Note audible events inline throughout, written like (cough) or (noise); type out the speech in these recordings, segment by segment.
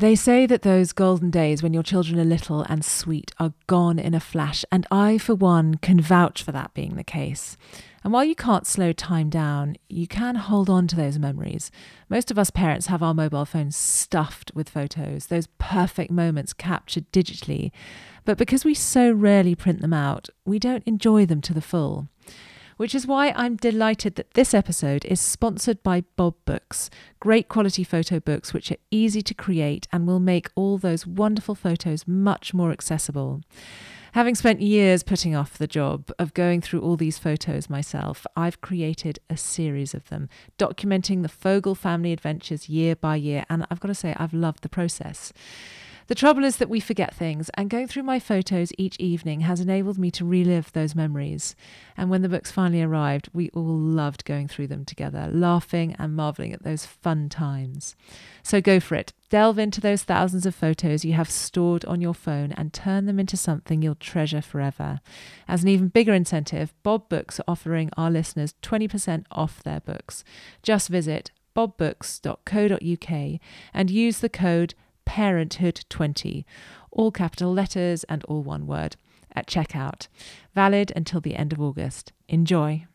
They say that those golden days when your children are little and sweet are gone in a flash, and I, for one, can vouch for that being the case. And while you can't slow time down, you can hold on to those memories. Most of us parents have our mobile phones stuffed with photos, those perfect moments captured digitally. But because we so rarely print them out, we don't enjoy them to the full which is why I'm delighted that this episode is sponsored by Bob Books, great quality photo books which are easy to create and will make all those wonderful photos much more accessible. Having spent years putting off the job of going through all these photos myself, I've created a series of them, documenting the Fogle family adventures year by year, and I've got to say, I've loved the process. The trouble is that we forget things, and going through my photos each evening has enabled me to relive those memories. And when the books finally arrived, we all loved going through them together, laughing and marvelling at those fun times. So go for it. Delve into those thousands of photos you have stored on your phone and turn them into something you'll treasure forever. As an even bigger incentive, Bob Books are offering our listeners 20% off their books. Just visit bobbooks.co.uk and use the code Parenthood20, all capital letters and all one word, at checkout. Valid until the end of August. Enjoy.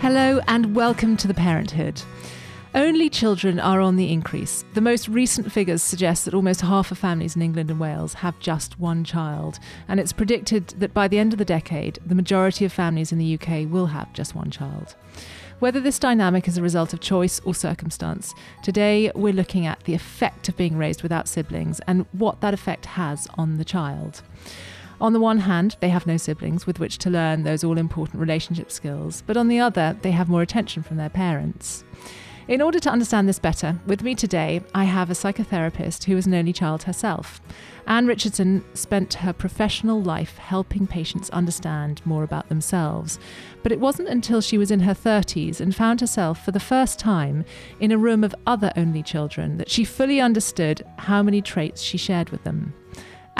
Hello and welcome to the Parenthood. Only children are on the increase. The most recent figures suggest that almost half of families in England and Wales have just one child, and it's predicted that by the end of the decade, the majority of families in the UK will have just one child. Whether this dynamic is a result of choice or circumstance, today we're looking at the effect of being raised without siblings and what that effect has on the child. On the one hand, they have no siblings with which to learn those all important relationship skills, but on the other, they have more attention from their parents. In order to understand this better, with me today, I have a psychotherapist who is an only child herself. Ann Richardson spent her professional life helping patients understand more about themselves. But it wasn't until she was in her 30s and found herself for the first time in a room of other only children that she fully understood how many traits she shared with them.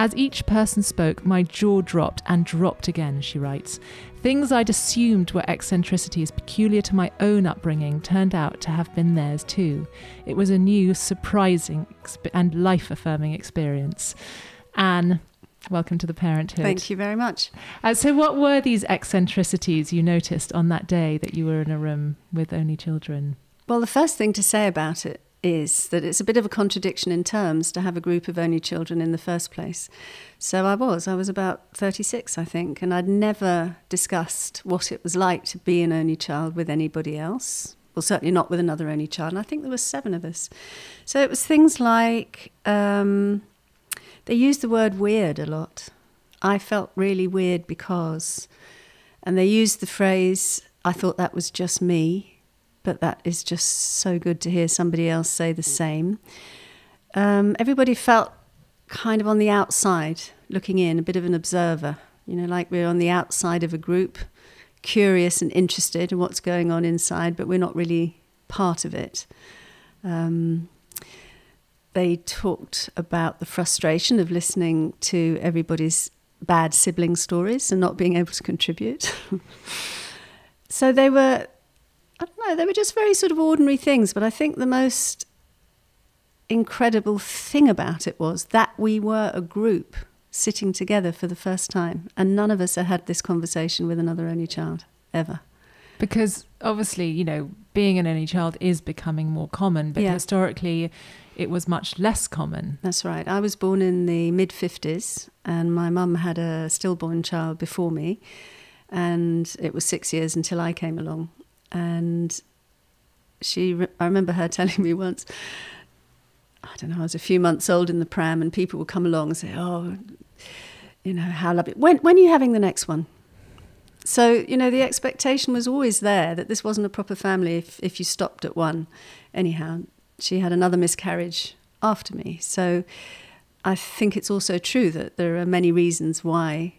As each person spoke, my jaw dropped and dropped again, she writes. Things I'd assumed were eccentricities peculiar to my own upbringing turned out to have been theirs too. It was a new, surprising, and life affirming experience. Ann, welcome to the Parenthood. Thank you very much. Uh, so, what were these eccentricities you noticed on that day that you were in a room with only children? Well, the first thing to say about it is that it's a bit of a contradiction in terms to have a group of only children in the first place. So I was, I was about 36, I think, and I'd never discussed what it was like to be an only child with anybody else. Well, certainly not with another only child. And I think there were seven of us. So it was things like um, they used the word weird a lot. I felt really weird because, and they used the phrase, I thought that was just me but that is just so good to hear somebody else say the same. Um, everybody felt kind of on the outside, looking in, a bit of an observer, you know, like we're on the outside of a group, curious and interested in what's going on inside, but we're not really part of it. Um, they talked about the frustration of listening to everybody's bad sibling stories and not being able to contribute. (laughs) so they were I don't know, they were just very sort of ordinary things. But I think the most incredible thing about it was that we were a group sitting together for the first time. And none of us had had this conversation with another only child ever. Because obviously, you know, being an only child is becoming more common, but yeah. historically it was much less common. That's right. I was born in the mid 50s, and my mum had a stillborn child before me. And it was six years until I came along and she I remember her (laughs) telling me once I don't know I was a few months old in the pram and people would come along and say oh you know how lovely. When when are you having the next one? So you know the expectation was always there that this wasn't a proper family if if you stopped at one. Anyhow she had another miscarriage after me. So I think it's also true that there are many reasons why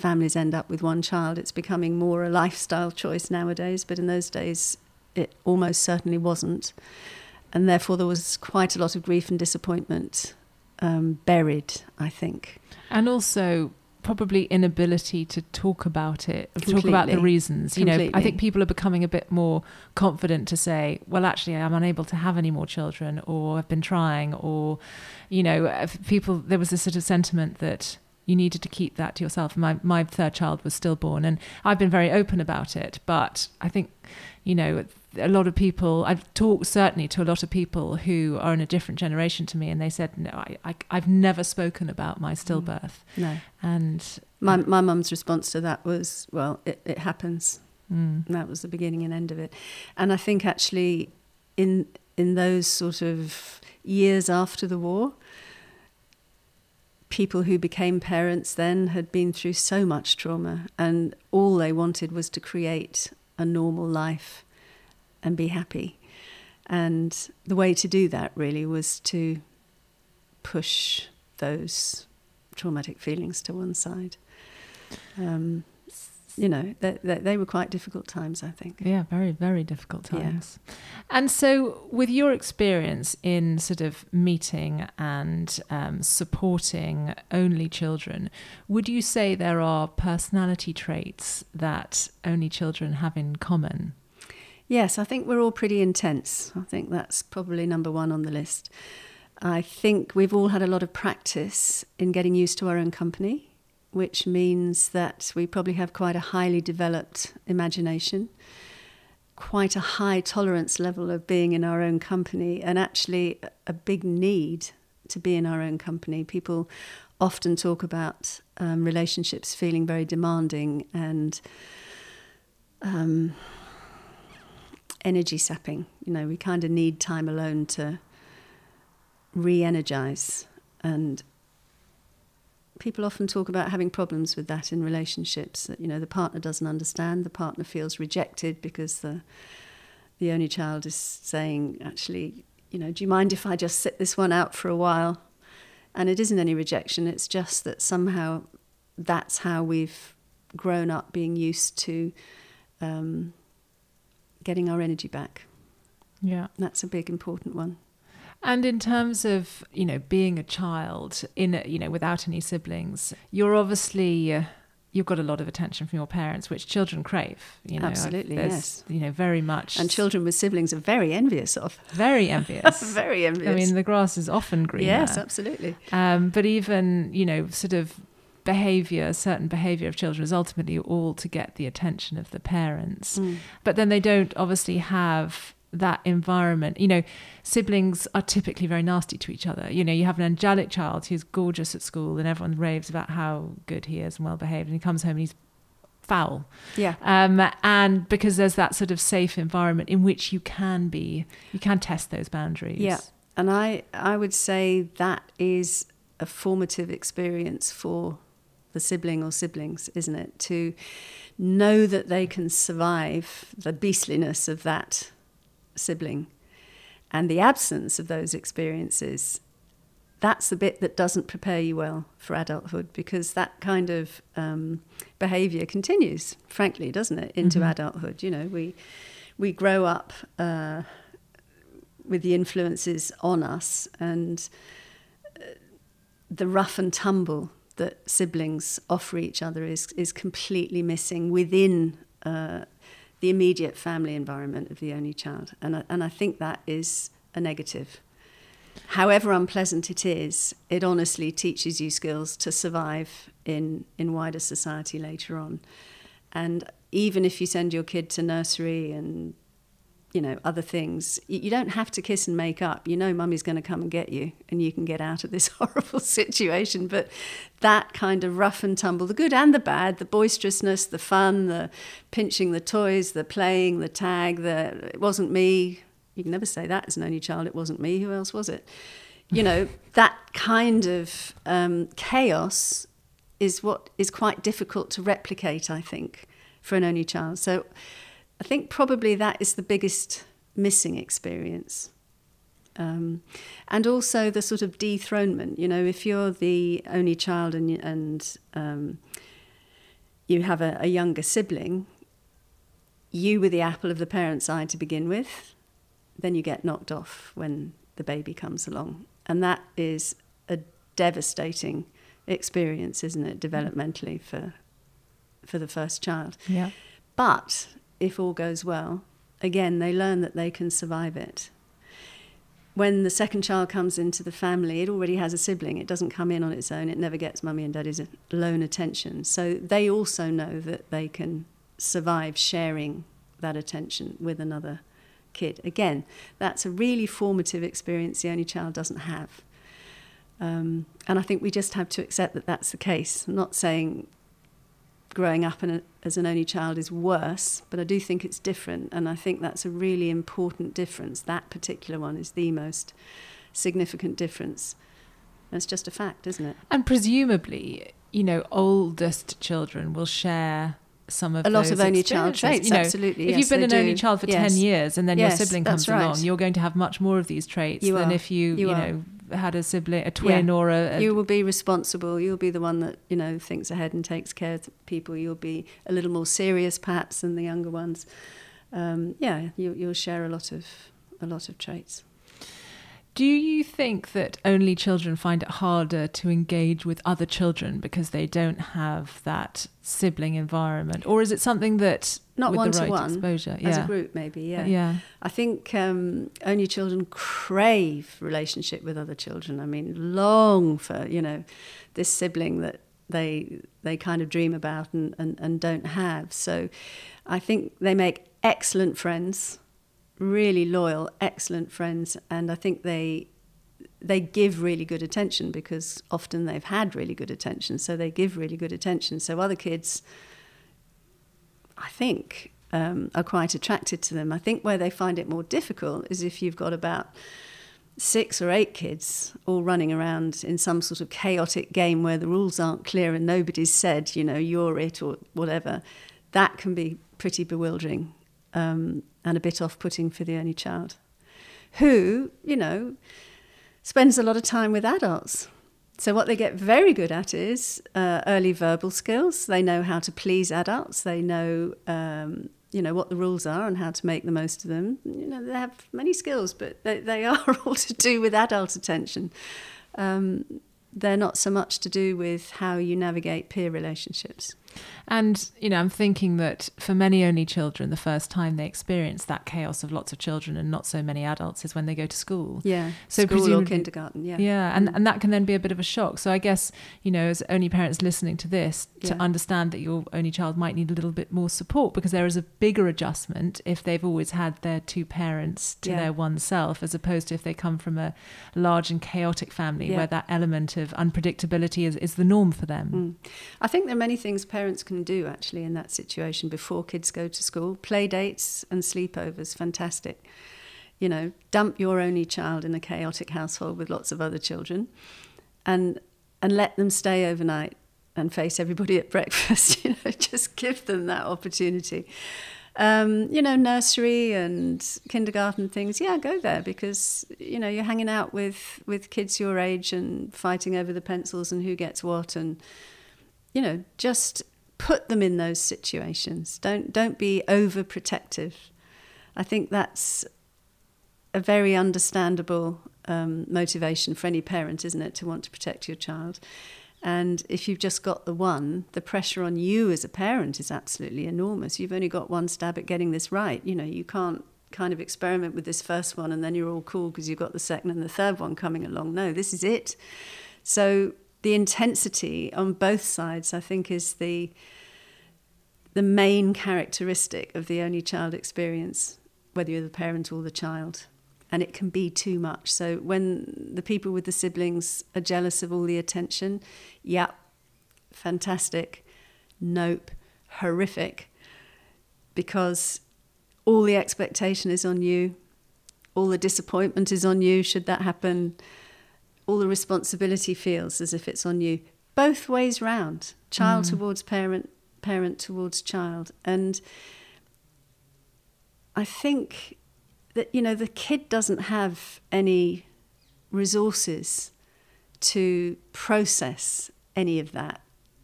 families end up with one child. It's becoming more a lifestyle choice nowadays, but in those days it almost certainly wasn't. And therefore, there was quite a lot of grief and disappointment um, buried, I think. And also, probably inability to talk about it, talk about the reasons. You know, I think people are becoming a bit more confident to say, well, actually, I'm unable to have any more children, or I've been trying, or, you know, if people, there was this sort of sentiment that you needed to keep that to yourself. My, my third child was stillborn, and I've been very open about it, but I think, you know, a lot of people i've talked certainly to a lot of people who are in a different generation to me and they said no I, I, i've never spoken about my stillbirth No. and My my mum's response to that was, well, it, it happens. mm, that was the beginning and end of it. And I think actually in in those sort of years after the war, people who became parents then had been through so much trauma and all they wanted was to create a normal life and be happy. And the way to do that really was to push those traumatic feelings to one side. Um, you know, they, they, they were quite difficult times, I think. yeah very very difficult Yeah. times and so with your experience in sort of meeting and um, supporting only children would you say there are personality traits that only children have in common Yes, I think we're all pretty intense. I think that's probably number one on the list. I think we've all had a lot of practice in getting used to our own company, which means that we probably have quite a highly developed imagination, quite a high tolerance level of being in our own company, and actually a big need to be in our own company. People often talk about um, relationships feeling very demanding and. Um, energy sapping. You know, we kind of need time alone to re energize. And people often talk about having problems with that in relationships that, you know, the partner doesn't understand, the partner feels rejected because the, the only child is saying, actually, you know, do you mind if I just sit this one out for a while? And it isn't any rejection, it's just that somehow that's how we've grown up being used to um, getting our energy back. yeah That's a big important one. And in terms of you know being a child in a, you know without any siblings, you're obviously uh, you've got a lot of attention from your parents, which children crave. You know, Absolutely, yes. You know, very much And children with siblings are very envious of. very (laughs) envious. very envious. I mean, the grass is often greener. yes, absolutely. Um, but even you know, sort of behavior, certain behavior of children is ultimately all to get the attention of the parents. Mm. but then they don't obviously have that environment. You know, siblings are typically very nasty to each other. You know, you have an angelic child who's gorgeous at school and everyone raves about how good he is and well behaved, and he comes home and he's foul. Yeah. Um, and because there's that sort of safe environment in which you can be, you can test those boundaries. Yeah. And I, I would say that is a formative experience for the sibling or siblings, isn't it? To know that they can survive the beastliness of that sibling and the absence of those experiences. That's the bit that doesn't prepare you well for adulthood because that kind of um, behaviour continues, frankly, doesn't it, into Mhm. adulthood? You know, we we grow up uh, with the influences on us and uh, the rough and tumble that siblings offer each other is is completely missing within uh, the immediate family environment of the only child, and I, and I think that is a negative. However unpleasant it is, it honestly teaches you skills to survive in in wider society later on, and even if you send your kid to nursery and you know other things. You, don't have to kiss and make up. You know mummy's going to come and get you and you can get out of this (laughs) horrible situation. But that kind of rough and tumble the good and the bad the boisterousness the fun the pinching the toys the playing the tag the it wasn't me. You can never say that as an only child. It wasn't me. Who else was it? You know (laughs) that kind of um, chaos is what is quite difficult to replicate i think for an only child. So I think probably that is the biggest missing experience. Um, and also the sort of dethronement. You know, if you're the only child and, and um, you have a, a younger sibling, you were the apple of the parent's eye to begin with, then you get knocked off when the baby comes along. And that is a devastating experience, isn't it, developmentally for for the first child. Yeah. But if all goes well, again, they learn that they can survive it. When the second child comes into the family, it already has a sibling. It doesn't come in on its own. It never gets mummy and daddy's alone attention. So they also know that they can survive sharing that attention with another kid. Again, that's a really formative experience the only child doesn't have. Um, and I think we just have to accept that that's the case. I'm not saying growing up a, as an only child is worse, but I do think it's different. And I think that's a really important difference. That particular one is the most significant difference. That's just a fact, isn't it? And presumably, you know, oldest children will share some of a lot those of only child traits. You know, absolutely, if yes, you've been an do. only child for Yes. ten years and then Yes, your sibling comes right. along, you're going to have much more of these traits You than are. if you, You you, know, had a sibling, a twin, Yeah. or a, a you will be responsible. You'll be the one that you know thinks ahead and takes care of people. You'll be a little more serious, perhaps, than the younger ones. Um, yeah, you, you'll share a lot of a lot of traits. Do you think that only children find it harder to engage with other children because they don't have that sibling environment, or is it something that Not one to right one, exposure, As a group, maybe. Yeah. yeah, I think um, only children crave relationship with other children. I mean, long for you know this sibling that they they kind of dream about and, and, and don't have. So I think they make excellent friends, really loyal, excellent friends, and I think they they give really good attention because often they've had really good attention, so they give really good attention. So other kids, I think, um, are quite attracted to them. I think where they find it more difficult is if you've got about six or eight kids all running around in some sort of chaotic game where the rules aren't clear and nobody's said, you know, you're it or whatever. That can be pretty bewildering um, and a bit off putting for the only child who, you know, spends a lot of time with adults. So, what they get very good at is uh, early verbal skills. They know how to please adults. They know, um, you know, what the rules are and how to make the most of them. You know, they have many skills, but they, they (laughs) are all to do with adult attention. Um, they're not so much to do with how you navigate peer relationships. And, you know, I'm thinking that for many only children, the first time they experience that chaos of lots of children and not so many adults is when they go to school. Yeah, So school or kindergarten. Yeah, Yeah, and, and that can then be a bit of a shock. So I guess, you know, as only parents listening to this, to understand that your only child might need a little bit more support because there is a bigger adjustment if they've always had their two parents to Yeah. their one self, as opposed to if they come from a large and chaotic family Yeah. where that element of unpredictability is, is the norm for them. Mm. I think there are many things parents can do actually in that situation before kids go to school. Play dates and sleepovers, fantastic. You know, dump your only child in a chaotic household with lots of other children and and let them stay overnight and face everybody at (laughs) breakfast. You know, just give them that opportunity. Um, you know, nursery and kindergarten things, yeah, go there because you know you're hanging out with with kids your age and fighting over the pencils and who gets what, and you know, just put them in those situations. Don't don't be overprotective. I think that's a very understandable um, motivation for any parent, isn't it, to want to protect your child. And if you've just got the one, the pressure on you as a parent is absolutely enormous. You've only got one stab at getting this right. You know, you can't kind of experiment with this first one and then you're all cool because you've got the second and the third one coming along. No, this is it. So the intensity on both sides, I think, is the the main characteristic of the only child experience, whether you're the parent or the child. And it can be too much. So when the people with the siblings are jealous of all the attention, yep, fantastic. Nope, horrific. Because all the expectation is on you, all the disappointment is on you, should that happen. All the responsibility feels as if it's on you. Both ways round child mm. towards parent, parent towards child. And I think that, you know, the kid doesn't have any resources to process any of that.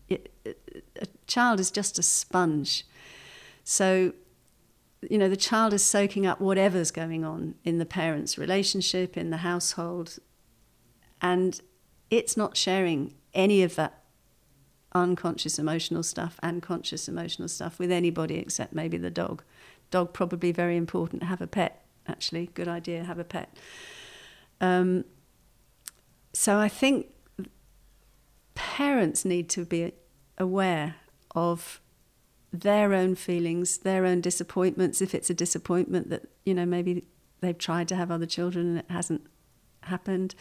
It, it- a child is just a sponge. So, you know, the child is soaking up whatever's going on in the parent's relationship, in the household, and it's not sharing any of that unconscious emotional stuff and conscious emotional stuff with anybody except maybe the dog. Dog probably very important. Have a pet, actually. Good idea, have a pet. Um, so I think parents need to be aware of their own feelings, their own disappointments. If it's a disappointment that, you know, maybe they've tried to have other children and it hasn't happened,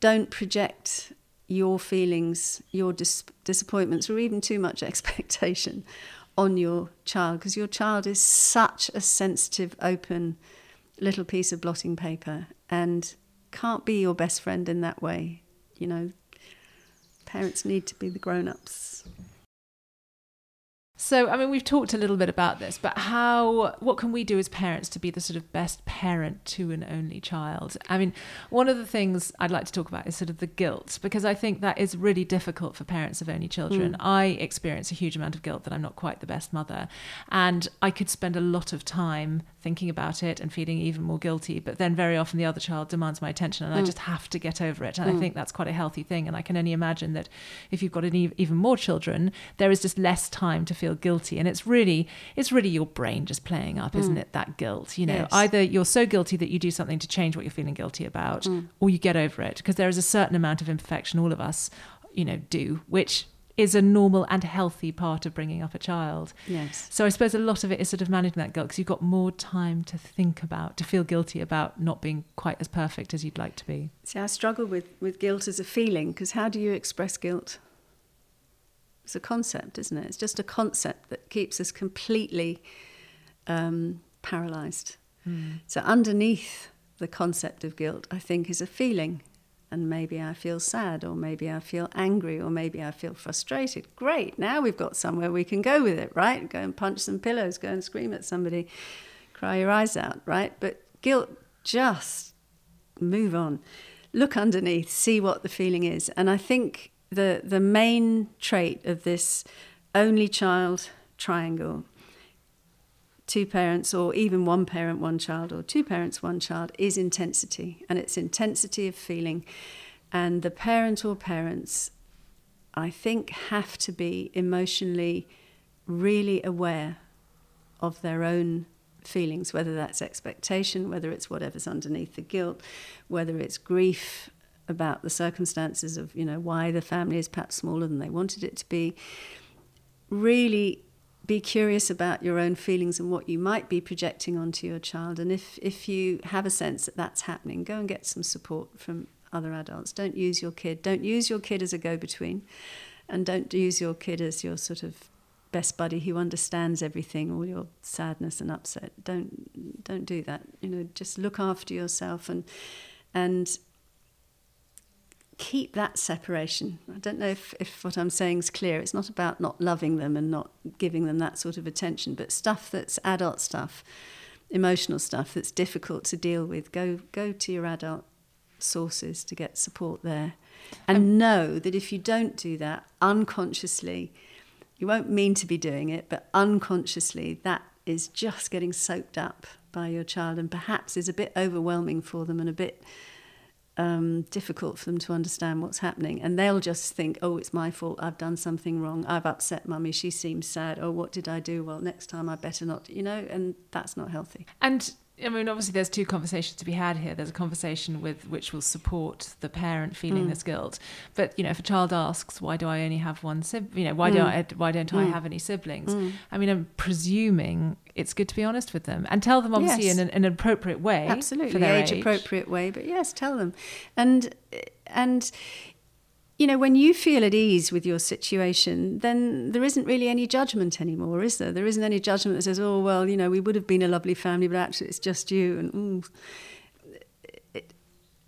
don't project your feelings, your dis- disappointments, or even too much (laughs) expectation on your child because your child is such a sensitive, open little piece of blotting paper and can't be your best friend in that way. You know, parents need to be the grown ups. So, I mean, we've talked a little bit about this, but how, what can we do as parents to be the sort of best parent to an only child? I mean, one of the things I'd like to talk about is sort of the guilt, because I think that is really difficult for parents of only children. Mm. I experience a huge amount of guilt that I'm not quite the best mother. And I could spend a lot of time thinking about it and feeling even more guilty. But then very often the other child demands my attention and mm. I just have to get over it. And mm. I think that's quite a healthy thing. And I can only imagine that if you've got any, even more children, there is just less time to feel feel guilty and it's really it's really your brain just playing up isn't mm. it that guilt you know yes. either you're so guilty that you do something to change what you're feeling guilty about mm. or you get over it because there is a certain amount of imperfection all of us you know do which is a normal and healthy part of bringing up a child. Yes. So I suppose a lot of it is sort of managing that guilt because you've got more time to think about, to feel guilty about not being quite as perfect as you'd like to be. See, I struggle with, with guilt as a feeling because how do you express guilt? It's a concept, isn't it? It's just a concept that keeps us completely um, paralyzed. Mm. So, underneath the concept of guilt, I think, is a feeling. And maybe I feel sad, or maybe I feel angry, or maybe I feel frustrated. Great, now we've got somewhere we can go with it, right? Go and punch some pillows, go and scream at somebody, cry your eyes out, right? But guilt, just move on. Look underneath, see what the feeling is. And I think the the main trait of this only child triangle two parents or even one parent one child or two parents one child is intensity and it's intensity of feeling. And the parent or parents i think have to be emotionally really aware of their own feelings whether that's expectation whether it's whatever's underneath the guilt whether it's grief about the circumstances of you know why the family is perhaps smaller than they wanted it to be. Really be curious about your own feelings and what you might be projecting onto your child. And if if you have a sense that that's happening go and get some support from other adults. Don't use your kid. Don't use your kid as a go between and don't use your kid as your sort of best buddy who understands everything all your sadness and upset. Don't don't do that. You know just look after yourself and and keep that separation. I don't know if, if what I'm saying is clear. It's not about not loving them and not giving them that sort of attention, but stuff that's adult stuff, emotional stuff that's difficult to deal with. Go go to your adult sources to get support there. And um, know that if you don't do that unconsciously, you won't mean to be doing it, but unconsciously that is just getting soaked up by your child and perhaps is a bit overwhelming for them and a bit um, difficult for them to understand what's happening. And they'll just think, oh, it's my fault. I've done something wrong. I've upset mummy. She seems sad. Oh, what did I do? Well, next time I better not, you know, and that's not healthy. And I mean, obviously, there's two conversations to be had here. There's a conversation with which will support the parent feeling mm. this guilt, but you know, if a child asks, "Why do I only have one sibling? You know, why mm. do I? Why don't mm. I have any siblings?" Mm. I mean, I'm presuming it's good to be honest with them and tell them obviously yes. in, an, in, an, appropriate way, absolutely age, age appropriate way. But yes, tell them, and and you know, when you feel at ease with your situation, then there isn't really any judgment anymore, is there? There isn't any judgment that says, oh, well, you know, we would have been a lovely family, but actually it's just you. And it,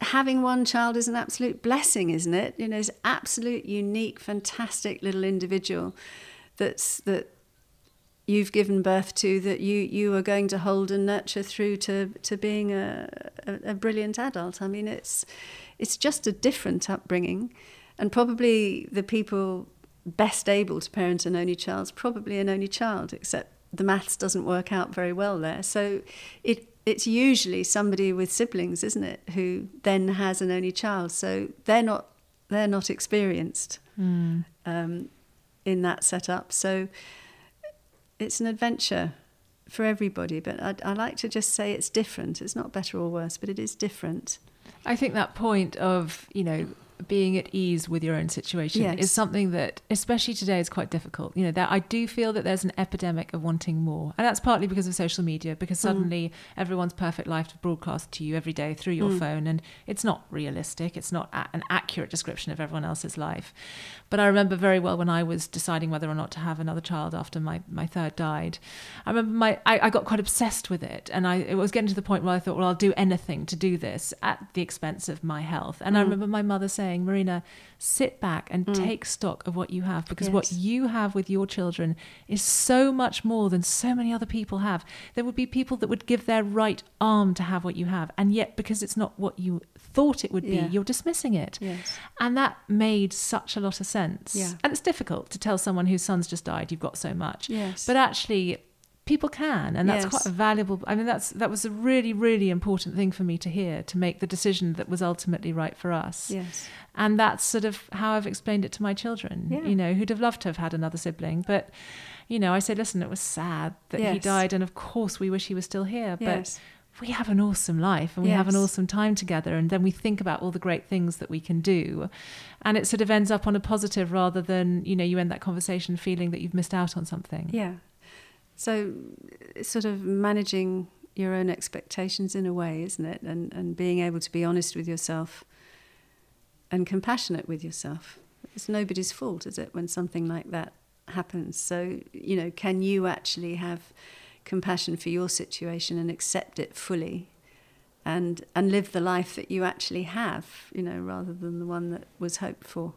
having one child is an absolute blessing, isn't it? You know, it's absolute, unique, fantastic little individual that's that you've given birth to that you you are going to hold and nurture through to to being a, a, a brilliant adult. I mean, it's it's just a different upbringing and probably the people best able to parent an only child is probably an only child, except the maths doesn't work out very well there. So it it's usually somebody with siblings, isn't it, who then has an only child. So they're not they're not experienced Mm. um, in that setup. So it's an adventure for everybody. But I, I like to just say it's different. It's not better or worse, but it is different. I think that point of, you know, being at ease with your own situation Yes. is something that, especially today, is quite difficult. You know, that I do feel that there's an epidemic of wanting more, and that's partly because of social media. Because Mm. suddenly everyone's perfect life is broadcast to you every day through your Mm. phone, and it's not realistic. It's not a- an accurate description of everyone else's life. But I remember very well when I was deciding whether or not to have another child after my, my third died. I remember my I, I got quite obsessed with it, and I it was getting to the point where I thought, well, I'll do anything to do this at the expense of my health. And I Mm. remember my mother saying, Marina, sit back and Mm. take stock of what you have because what you have with your children is so much more than so many other people have. There would be people that would give their right arm to have what you have, and yet because it's not what you thought it would be, Yeah. you're dismissing it. Yes. And that made such a lot of sense. Yeah. And it's difficult to tell someone whose son's just died, you've got so much. Yes. But actually, people can, and that's Yes. quite a valuable. I mean, that's that was a really, really important thing for me to hear to make the decision that was ultimately right for us. yes. And that's sort of how I've explained it to my children. Yeah. You know, who'd have loved to have had another sibling, but you know, I say, listen, it was sad that he died, and of course we wish he was still here, but Yes. we have an awesome life and we have an awesome time together and then we think about all the great things that we can do and it sort of ends up on a positive rather than you know you end that conversation feeling that you've missed out on something Yeah. So, sort of managing your own expectations in a way, isn't it? And and being able to be honest with yourself and compassionate with yourself. It's nobody's fault, is it, when something like that happens? So, you know, can you actually have compassion for your situation and accept it fully? And, and live the life that you actually have, you know, rather than the one that was hoped for.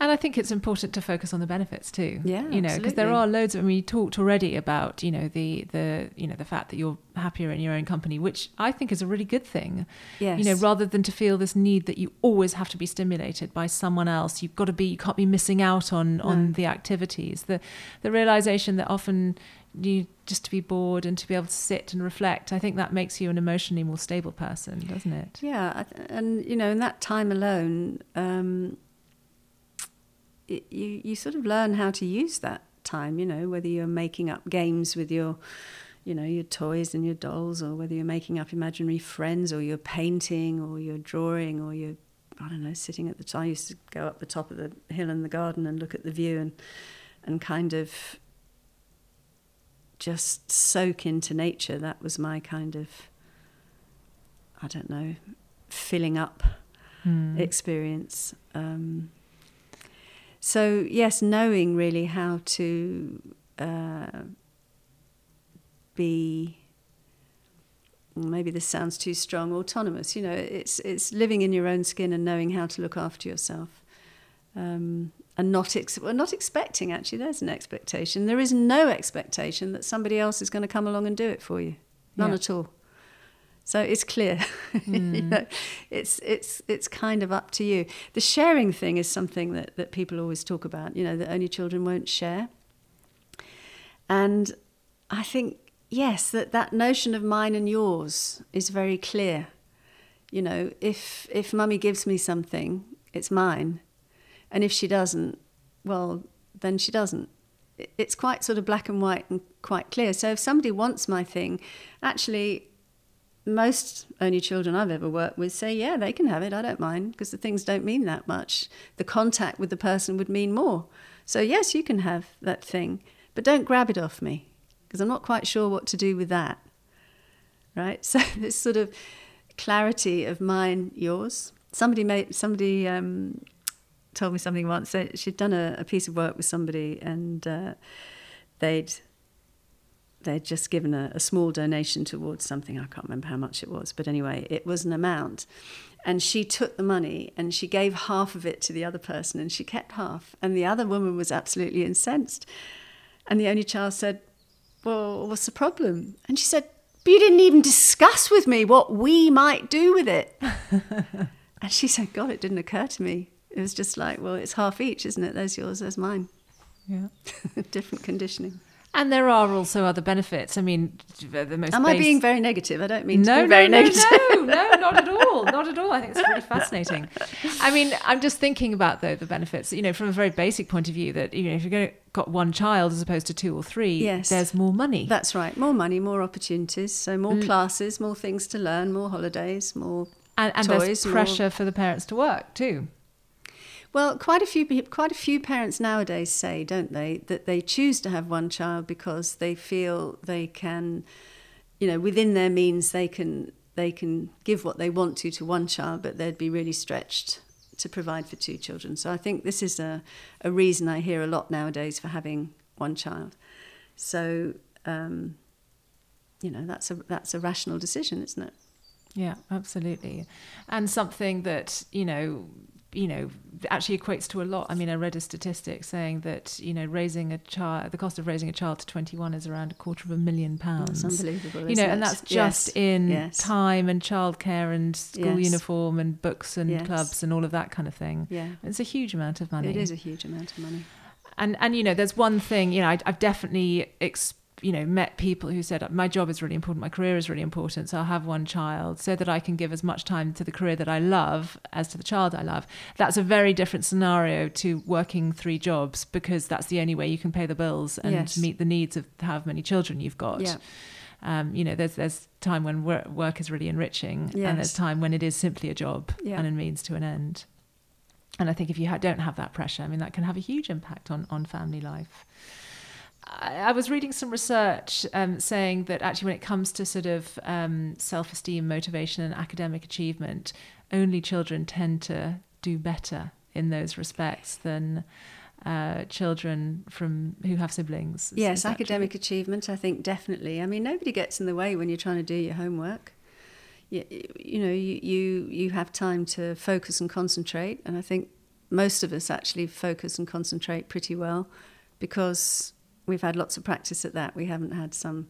And i think it's important to focus on the benefits too Yeah, you know because there are loads of I mean, you talked already about you know the the you know the fact that you're happier in your own company which i think is a really good thing Yes. you know rather than to feel this need that you always have to be stimulated by someone else you've got to be you can't be missing out on on No. the activities the the realization that often you just to be bored and to be able to sit and reflect i think that makes you an emotionally more stable person doesn't it Yeah, and you know, in that time alone, um, it, you you sort of learn how to use that time. You know, whether you're making up games with your, you know, your toys and your dolls, or whether you're making up imaginary friends, or you're painting, or you're drawing, or you're, I don't know, sitting at the top. I used to go up the top of the hill in the garden and look at the view and and kind of just soak into nature. That was my kind of, I don't know, filling up Hmm. experience. Um, so yes, knowing really how to uh, be. Maybe this sounds too strong. Autonomous, you know, it's it's living in your own skin and knowing how to look after yourself, um, and not ex- well, not expecting. Actually, there's an expectation. There is no expectation that somebody else is going to come along and do it for you. None Yeah. at all. So it's clear. (laughs) you Mm. know, it's it's it's kind of up to you. The sharing thing is something that, that people always talk about. You know, that only children won't share. And I think yes, that that notion of mine and yours is very clear. You know, if if mummy gives me something, it's mine, and if she doesn't, well, then she doesn't. It's quite sort of black and white and quite clear. So if somebody wants my thing, actually most only children I've ever worked with say, yeah, they can have it. I don't mind because the things don't mean that much. The contact with the person would mean more. So, yes, you can have that thing, but don't grab it off me because I'm not quite sure what to do with that. Right? (laughs) So, this sort of clarity of mine, yours. Somebody made, somebody um, told me something once. They- She'd done a, a piece of work with somebody and uh, they'd they'd just given a, a small donation towards something. I can't remember how much it was, but anyway, it was an amount. And she took the money and she gave half of it to the other person and she kept half. And the other woman was absolutely incensed. And the only child said, Well, what's the problem? And she said, But you didn't even discuss with me what we might do with it. (laughs) and she said, God, it didn't occur to me. It was just like, Well, it's half each, isn't it? There's yours, there's mine. yeah (laughs) Different conditioning. And there are also other benefits. I mean, the most. Am base... I being very negative? I don't mean no, to be very no, negative. No, no, not at all. Not at all. I think it's really fascinating. I mean, I'm just thinking about though the benefits. You know, from a very basic point of view, that you know, if you've got one child as opposed to two or three, yes. there's more money. That's right. More money, more opportunities. So more mm. classes, more things to learn, more holidays, more and, and toys, there's pressure more... for the parents to work too. Well, quite a few quite a few parents nowadays say, don't they, that they choose to have one child because they feel they can, you know, within their means they can they can give what they want to to one child, but they'd be really stretched to provide for two children. So I think this is a, a reason I hear a lot nowadays for having one child. So um, you know that's a that's a rational decision, isn't it? Yeah, absolutely, and something that you know you know, actually equates to a lot. I mean, I read a statistic saying that, you know, raising a child, the cost of raising a child to 21 is around a quarter of a million pounds. That's unbelievable. You know, it? and that's just yes. in yes. time and childcare and school yes. uniform and books and clubs and all of that kind of thing. Yeah. It's a huge amount of money. It is a huge amount of money. And, and you know, there's one thing, you know, I, I've definitely experienced you know met people who said my job is really important my career is really important so i'll have one child so that i can give as much time to the career that i love as to the child i love that's a very different scenario to working three jobs because that's the only way you can pay the bills and yes. meet the needs of how many children you've got yeah. Um, you know, there's there's time when work, work is really enriching, yes. and there's time when it is simply a job yeah. and a means to an end. And I think if you ha- don't have that pressure, I mean, that can have a huge impact on on family life. I was reading some research um, saying that actually, when it comes to sort of um, self esteem, motivation, and academic achievement, only children tend to do better in those respects than uh, children from who have siblings. Yes, academic achievement, I think definitely. I mean, nobody gets in the way when you're trying to do your homework. You, you know, you, you you have time to focus and concentrate, and I think most of us actually focus and concentrate pretty well because we've had lots of practice at that. We haven't had some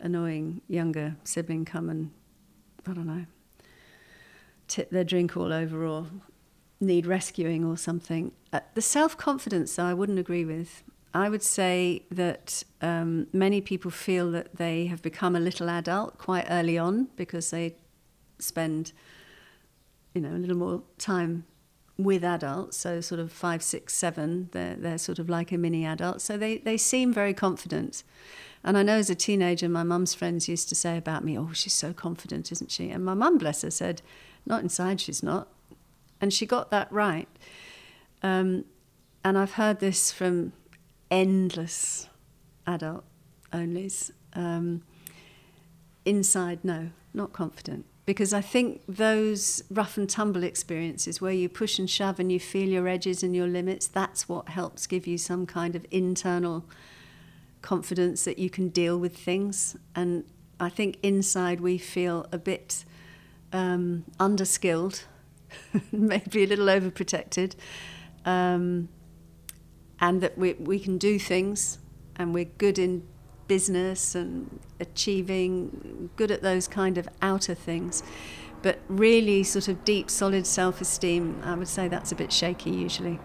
annoying younger sibling come and, I don't know, tip their drink all over or need rescuing or something. Uh, the self confidence, I wouldn't agree with. I would say that um, many people feel that they have become a little adult quite early on because they spend, you know, a little more time with adults, so sort of five, six, seven, they're, they're sort of like a mini adult. So they, they seem very confident. And I know as a teenager, my mum's friends used to say about me, oh, she's so confident, isn't she? And my mum, bless her, said, not inside, she's not. And she got that right. Um, and I've heard this from endless adult onlys. Um, inside, no, not confident because I think those rough and tumble experiences where you push and shove and you feel your edges and your limits, that's what helps give you some kind of internal confidence that you can deal with things. And I think inside we feel a bit um, underskilled, (laughs) maybe a little overprotected, um, and that we, we can do things and we're good in business and achieving, good at those kind of outer things. But really, sort of deep, solid self esteem, I would say that's a bit shaky usually.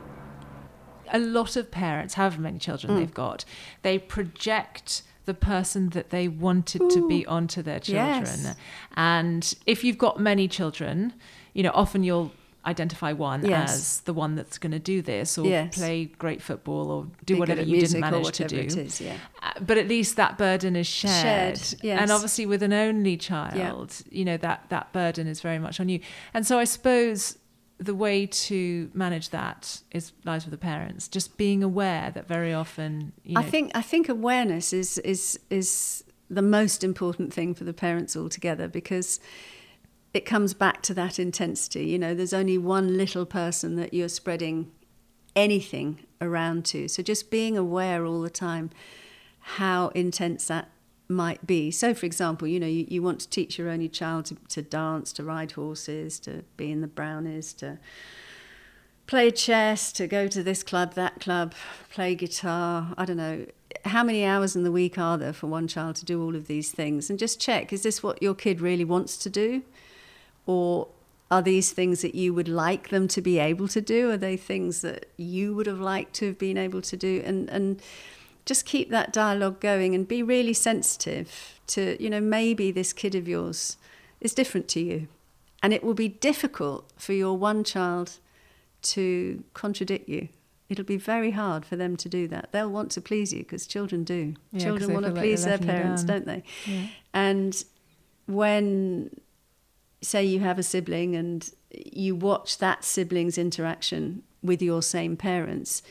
A lot of parents, however many children mm. they've got, they project the person that they wanted Ooh. to be onto their children. Yes. And if you've got many children, you know, often you'll identify one yes. as the one that's going to do this or yes. play great football or do Be whatever you didn't manage to do. Is, yeah. But at least that burden is shared. shared yes. And obviously with an only child, yeah. you know, that, that burden is very much on you. And so I suppose the way to manage that is lies with the parents. Just being aware that very often, you know, I think I think awareness is is is the most important thing for the parents altogether because it comes back to that intensity. You know, there's only one little person that you're spreading anything around to. So just being aware all the time how intense that might be. So, for example, you know, you, you want to teach your only child to, to dance, to ride horses, to be in the brownies, to play chess, to go to this club, that club, play guitar. I don't know. How many hours in the week are there for one child to do all of these things? And just check is this what your kid really wants to do? Or are these things that you would like them to be able to do? Are they things that you would have liked to have been able to do? And and just keep that dialogue going and be really sensitive to, you know, maybe this kid of yours is different to you. And it will be difficult for your one child to contradict you. It'll be very hard for them to do that. They'll want to please you because children do. Yeah, children want to like please their parents, don't they? Yeah. And when, say, you have a sibling and you watch that sibling's interaction with your same parents,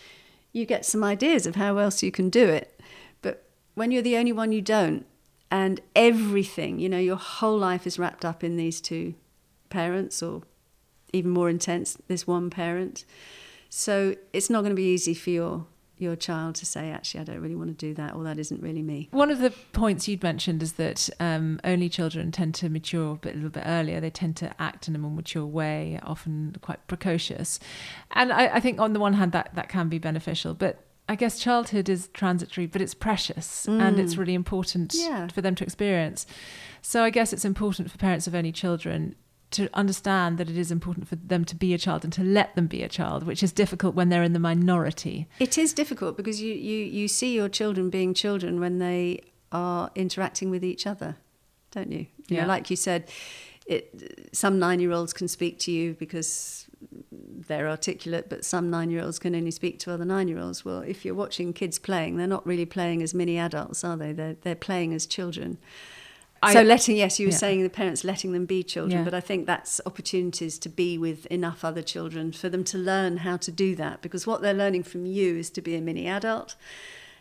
you get some ideas of how else you can do it. But when you're the only one you don't, and everything, you know, your whole life is wrapped up in these two parents, or even more intense, this one parent. So it's not going to be easy for your your child to say, actually, I don't really want to do that, or that isn't really me. One of the points you'd mentioned is that um, only children tend to mature a, bit, a little bit earlier. They tend to act in a more mature way, often quite precocious. And I, I think, on the one hand, that, that can be beneficial. But I guess childhood is transitory, but it's precious and it's really important Yeah. for them to experience. So I guess it's important for parents of only children to understand that it is important for them to be a child and to let them be a child, which is difficult when they're in the minority. It is difficult because you, you, you see your children being children when they are interacting with each other, don't you? You Yeah. know, like you said, it, some nine year olds can speak to you because they're articulate, but some nine year olds can only speak to other nine year olds. Well, if you're watching kids playing, they're not really playing as mini adults, are they? They're, they're playing as children. I- so letting, yes, you were yeah. saying the parents letting them be children, Yeah. but I think that's opportunities to be with enough other children for them to learn how to do that. Because what they're learning from you is to be a mini adult,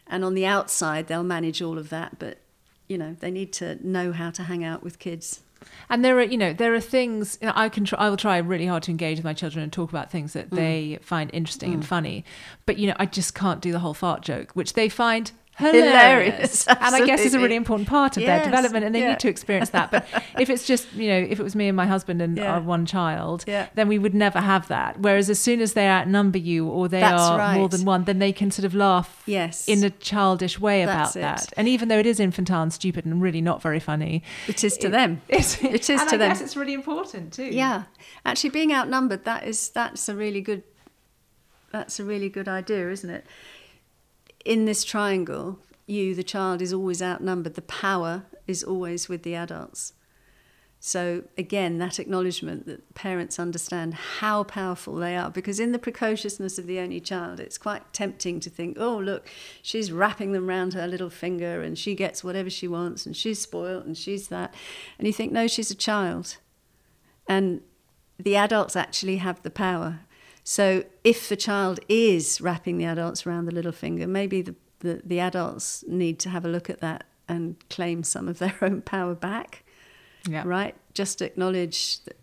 and on the outside they'll manage all of that. But you know, they need to know how to hang out with kids. And there are, you know, there are things you know, I can. Try, I will try really hard to engage with my children and talk about things that mm. they find interesting and mm. funny. But you know, I just can't do the whole fart joke, which they find hilarious. Hilarious, and I guess is a really important part of their development, and they yeah. need to experience that. But (laughs) if it's just, you know, if it was me and my husband and Yeah. our one child, Yeah. then we would never have that. Whereas as soon as they outnumber you or they That's are more than one, then they can sort of laugh Yes, in a childish way That's about it. that. And even though it is infantile and stupid and really not very funny, it is to them. (laughs) it's, It is and to I them. guess it's really important too. Yeah, actually, being outnumbered that is that's a really good that's a really good idea, isn't it? In this triangle, you, the child, is always outnumbered. The power is always with the adults. So again, that acknowledgement that parents understand how powerful they are, because in the precociousness of the only child, it's quite tempting to think, oh look, she's wrapping them round her little finger, and she gets whatever she wants, and she's spoilt, and she's that, and you think, no, she's a child, and the adults actually have the power. So if the child is wrapping the adults around the little finger, maybe the, the, the adults need to have a look at that and claim some of their (laughs) own power back yeah. right? Just acknowledge, that,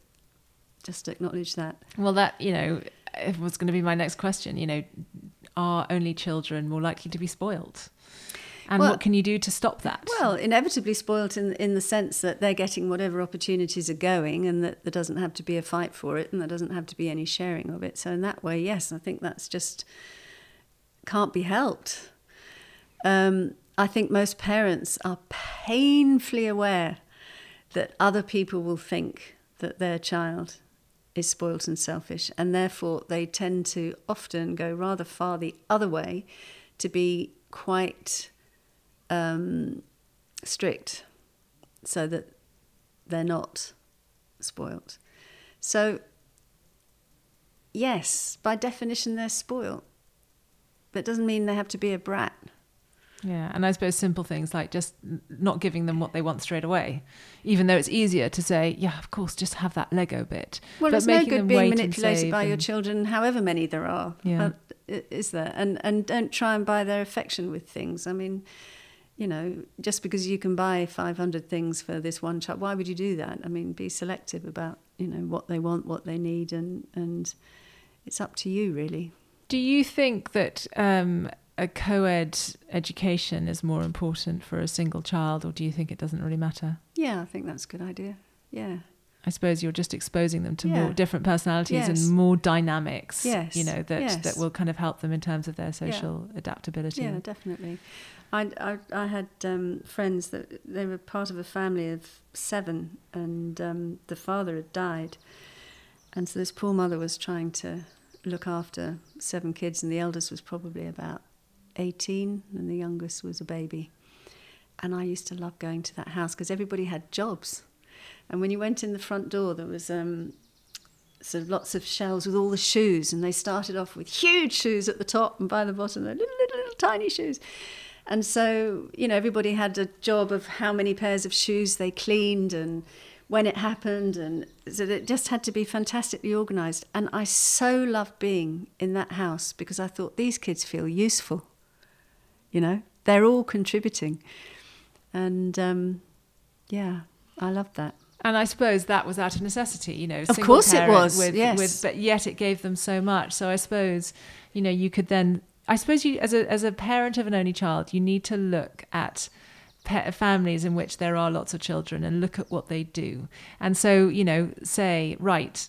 just acknowledge that. Well, that you know, it was going to be my next question. You know, are only children more likely to be spoilt? And Well- what can you do to stop that? Well, inevitably spoilt in in the sense that they're getting whatever opportunities are going, and that there doesn't have to be a fight for it, and there doesn't have to be any sharing of it. So in that way, yes, I think that's just can't be helped. Um, I think most parents are painfully aware that other people will think that their child is spoilt and selfish, and therefore they tend to often go rather far the other way to be quite um, strict so that they're not spoilt. So, yes, by definition, they're spoilt, but it doesn't mean they have to be a brat. yeah, and I suppose simple things like just not giving them what they want straight away, even though it's easier to say, yeah, of course, just have that Lego bit. Well, But it's no good being manipulated by your children, however many there are. Yeah. uh, is there? And and don't try and buy their affection with things. I mean, you know, just because you can buy five hundred things for this one child, why would you do that? I mean, be selective about you know what they want, what they need, and and it's up to you really. Do you think that um, a co-ed education is more important for a single child, or do you think it doesn't really matter? Yeah, I think that's a good idea. Yeah. I suppose you're just exposing them to Yeah. more different personalities Yes. and more dynamics. Yes. You know that Yes. that will kind of help them in terms of their social adaptability. Yeah, definitely. I, I, I had um, friends that they were part of a family of seven, and um, the father had died, and so this poor mother was trying to look after seven kids, and the eldest was probably about 18, and the youngest was a baby. And I used to love going to that house because everybody had jobs. And when you went in the front door, there was um, sort of lots of shelves with all the shoes, and they started off with huge shoes at the top, and by the bottom, they're little, little, little tiny shoes. And so, you know, everybody had a job of how many pairs of shoes they cleaned and when it happened. And so it just had to be fantastically organised. And I so loved being in that house because I thought these kids feel useful. You know, they're all contributing. And um, yeah, I loved that. And I suppose that was out of necessity, you know. Of course it was, with, yes. With, but yet it gave them so much. So I suppose, you know, you could then, I suppose you, as a, as a parent of an only child, you need to look at pe- families in which there are lots of children and look at what they do. And so, you know, say, right,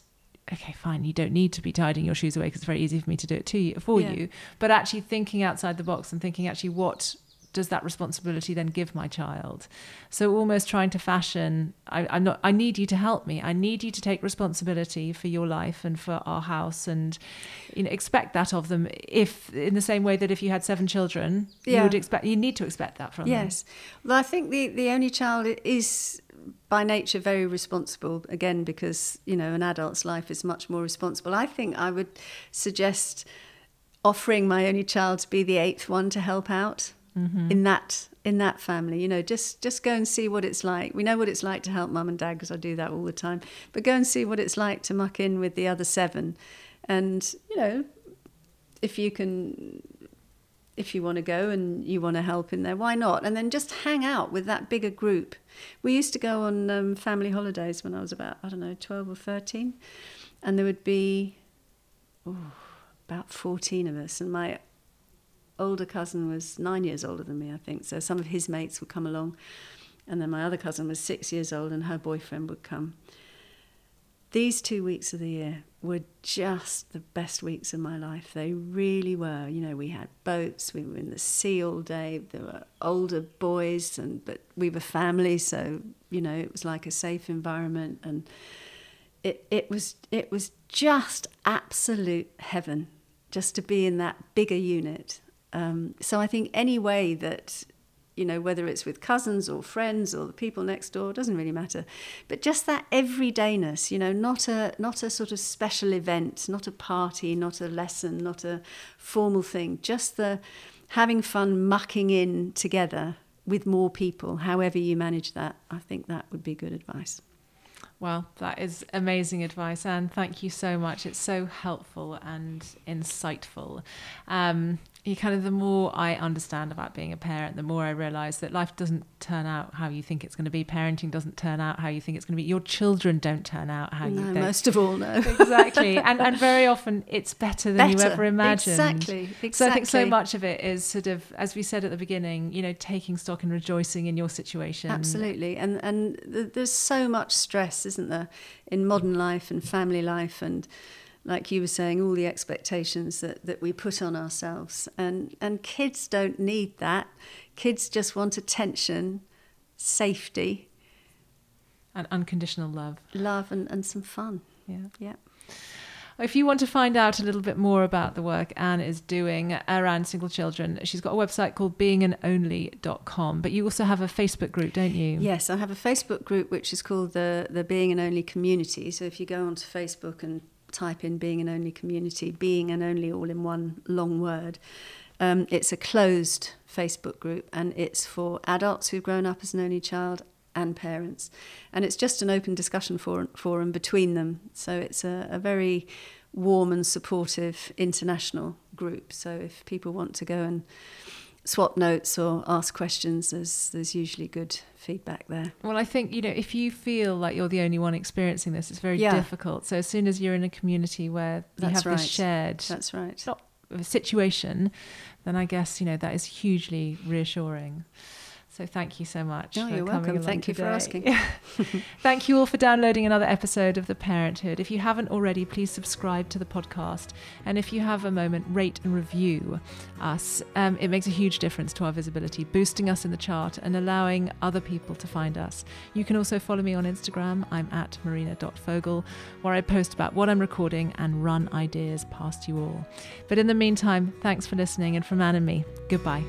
okay, fine, you don't need to be tidying your shoes away because it's very easy for me to do it to you, for Yeah. you. But actually thinking outside the box and thinking actually what does that responsibility then give my child? So almost trying to fashion, I, I'm not, I need you to help me. I need you to take responsibility for your life and for our house and, you know, expect that of them. If in the same way that if you had seven children, you would expect, you need to expect that from them. Yes. Well, I think the, the only child is by nature very responsible, again, because, you know, an adult's life is much more responsible. I think I would suggest offering my only child to be the eighth one to help out in that in that family you know just just go and see what it's like we know what it's like to help mum and dad because i do that all the time but go and see what it's like to muck in with the other seven and you know if you can if you want to go and you want to help in there, why not? And then just hang out with that bigger group. We used to go on um, family holidays when I was about, I don't know, 12 or 13. And there would be oh, about 14 of us. And my older cousin was nine years older than me, I think. So some of his mates would come along. And then my other cousin was six years old and her boyfriend would come. These two weeks of the year were just the best weeks of my life. They really were. You know, we had boats, we were in the sea all day. There were older boys, and but we were family, so you know it was like a safe environment, and it it was it was just absolute heaven, just to be in that bigger unit. Um, so I think any way that you know, whether it's with cousins or friends or the people next door, doesn't really matter. But just that everydayness, you know, not a not a sort of special event, not a party, not a lesson, not a formal thing, just the having fun mucking in together with more people, however you manage that, I think that would be good advice. Well, that is amazing advice, and thank you so much. It's so helpful and insightful. Um, you kind of the more I understand about being a parent, the more I realise that life doesn't turn out how you think it's going to be. Parenting doesn't turn out how you think it's going to be. Your children don't turn out how no, you think. most of all, no. (laughs) (laughs) exactly, and and very often it's better than you ever imagined. Exactly, So I think so much of it is sort of, as we said at the beginning, you know, taking stock and rejoicing in your situation. Absolutely, and and th- there's so much stress, isn't there, in modern life and family life, and like you were saying, all the expectations that, that we put on ourselves, and and kids don't need that. Kids just want attention, safety, and unconditional love. love, and, and some fun. Yeah. Yeah. If you want to find out a little bit more about the work Ann is doing around single children, she's got a website called beinganonly.com. But you also have a Facebook group, don't you? Yes, I have a Facebook group which is called the the Being an Only Community. So if you go onto Facebook and type in Being an Only Community, Being an Only all in one long word, um, it's a closed Facebook group and it's for adults who've grown up as an only child and parents, and it's just an open discussion for, forum between them. So it's a, a very warm and supportive international group. So if people want to go and swap notes or ask questions, there's there's usually good feedback there. Well, I think, you know, if you feel like you're the only one experiencing this, it's very Yeah. difficult. So as soon as you're in a community where you That's have this shared That's right. situation, then I guess, you know, that is hugely reassuring. So thank you so much. No, you're welcome. Thank you today. for asking. (laughs) thank you all for downloading another episode of The Parenthood. If you haven't already, please subscribe to the podcast. And if you have a moment, rate and review us. Um, it makes a huge difference to our visibility, boosting us in the chart and allowing other people to find us. You can also follow me on Instagram. I'm at marina.fogle, where I post about what I'm recording and run ideas past you all. But in the meantime, thanks for listening. And from Ann and me, goodbye.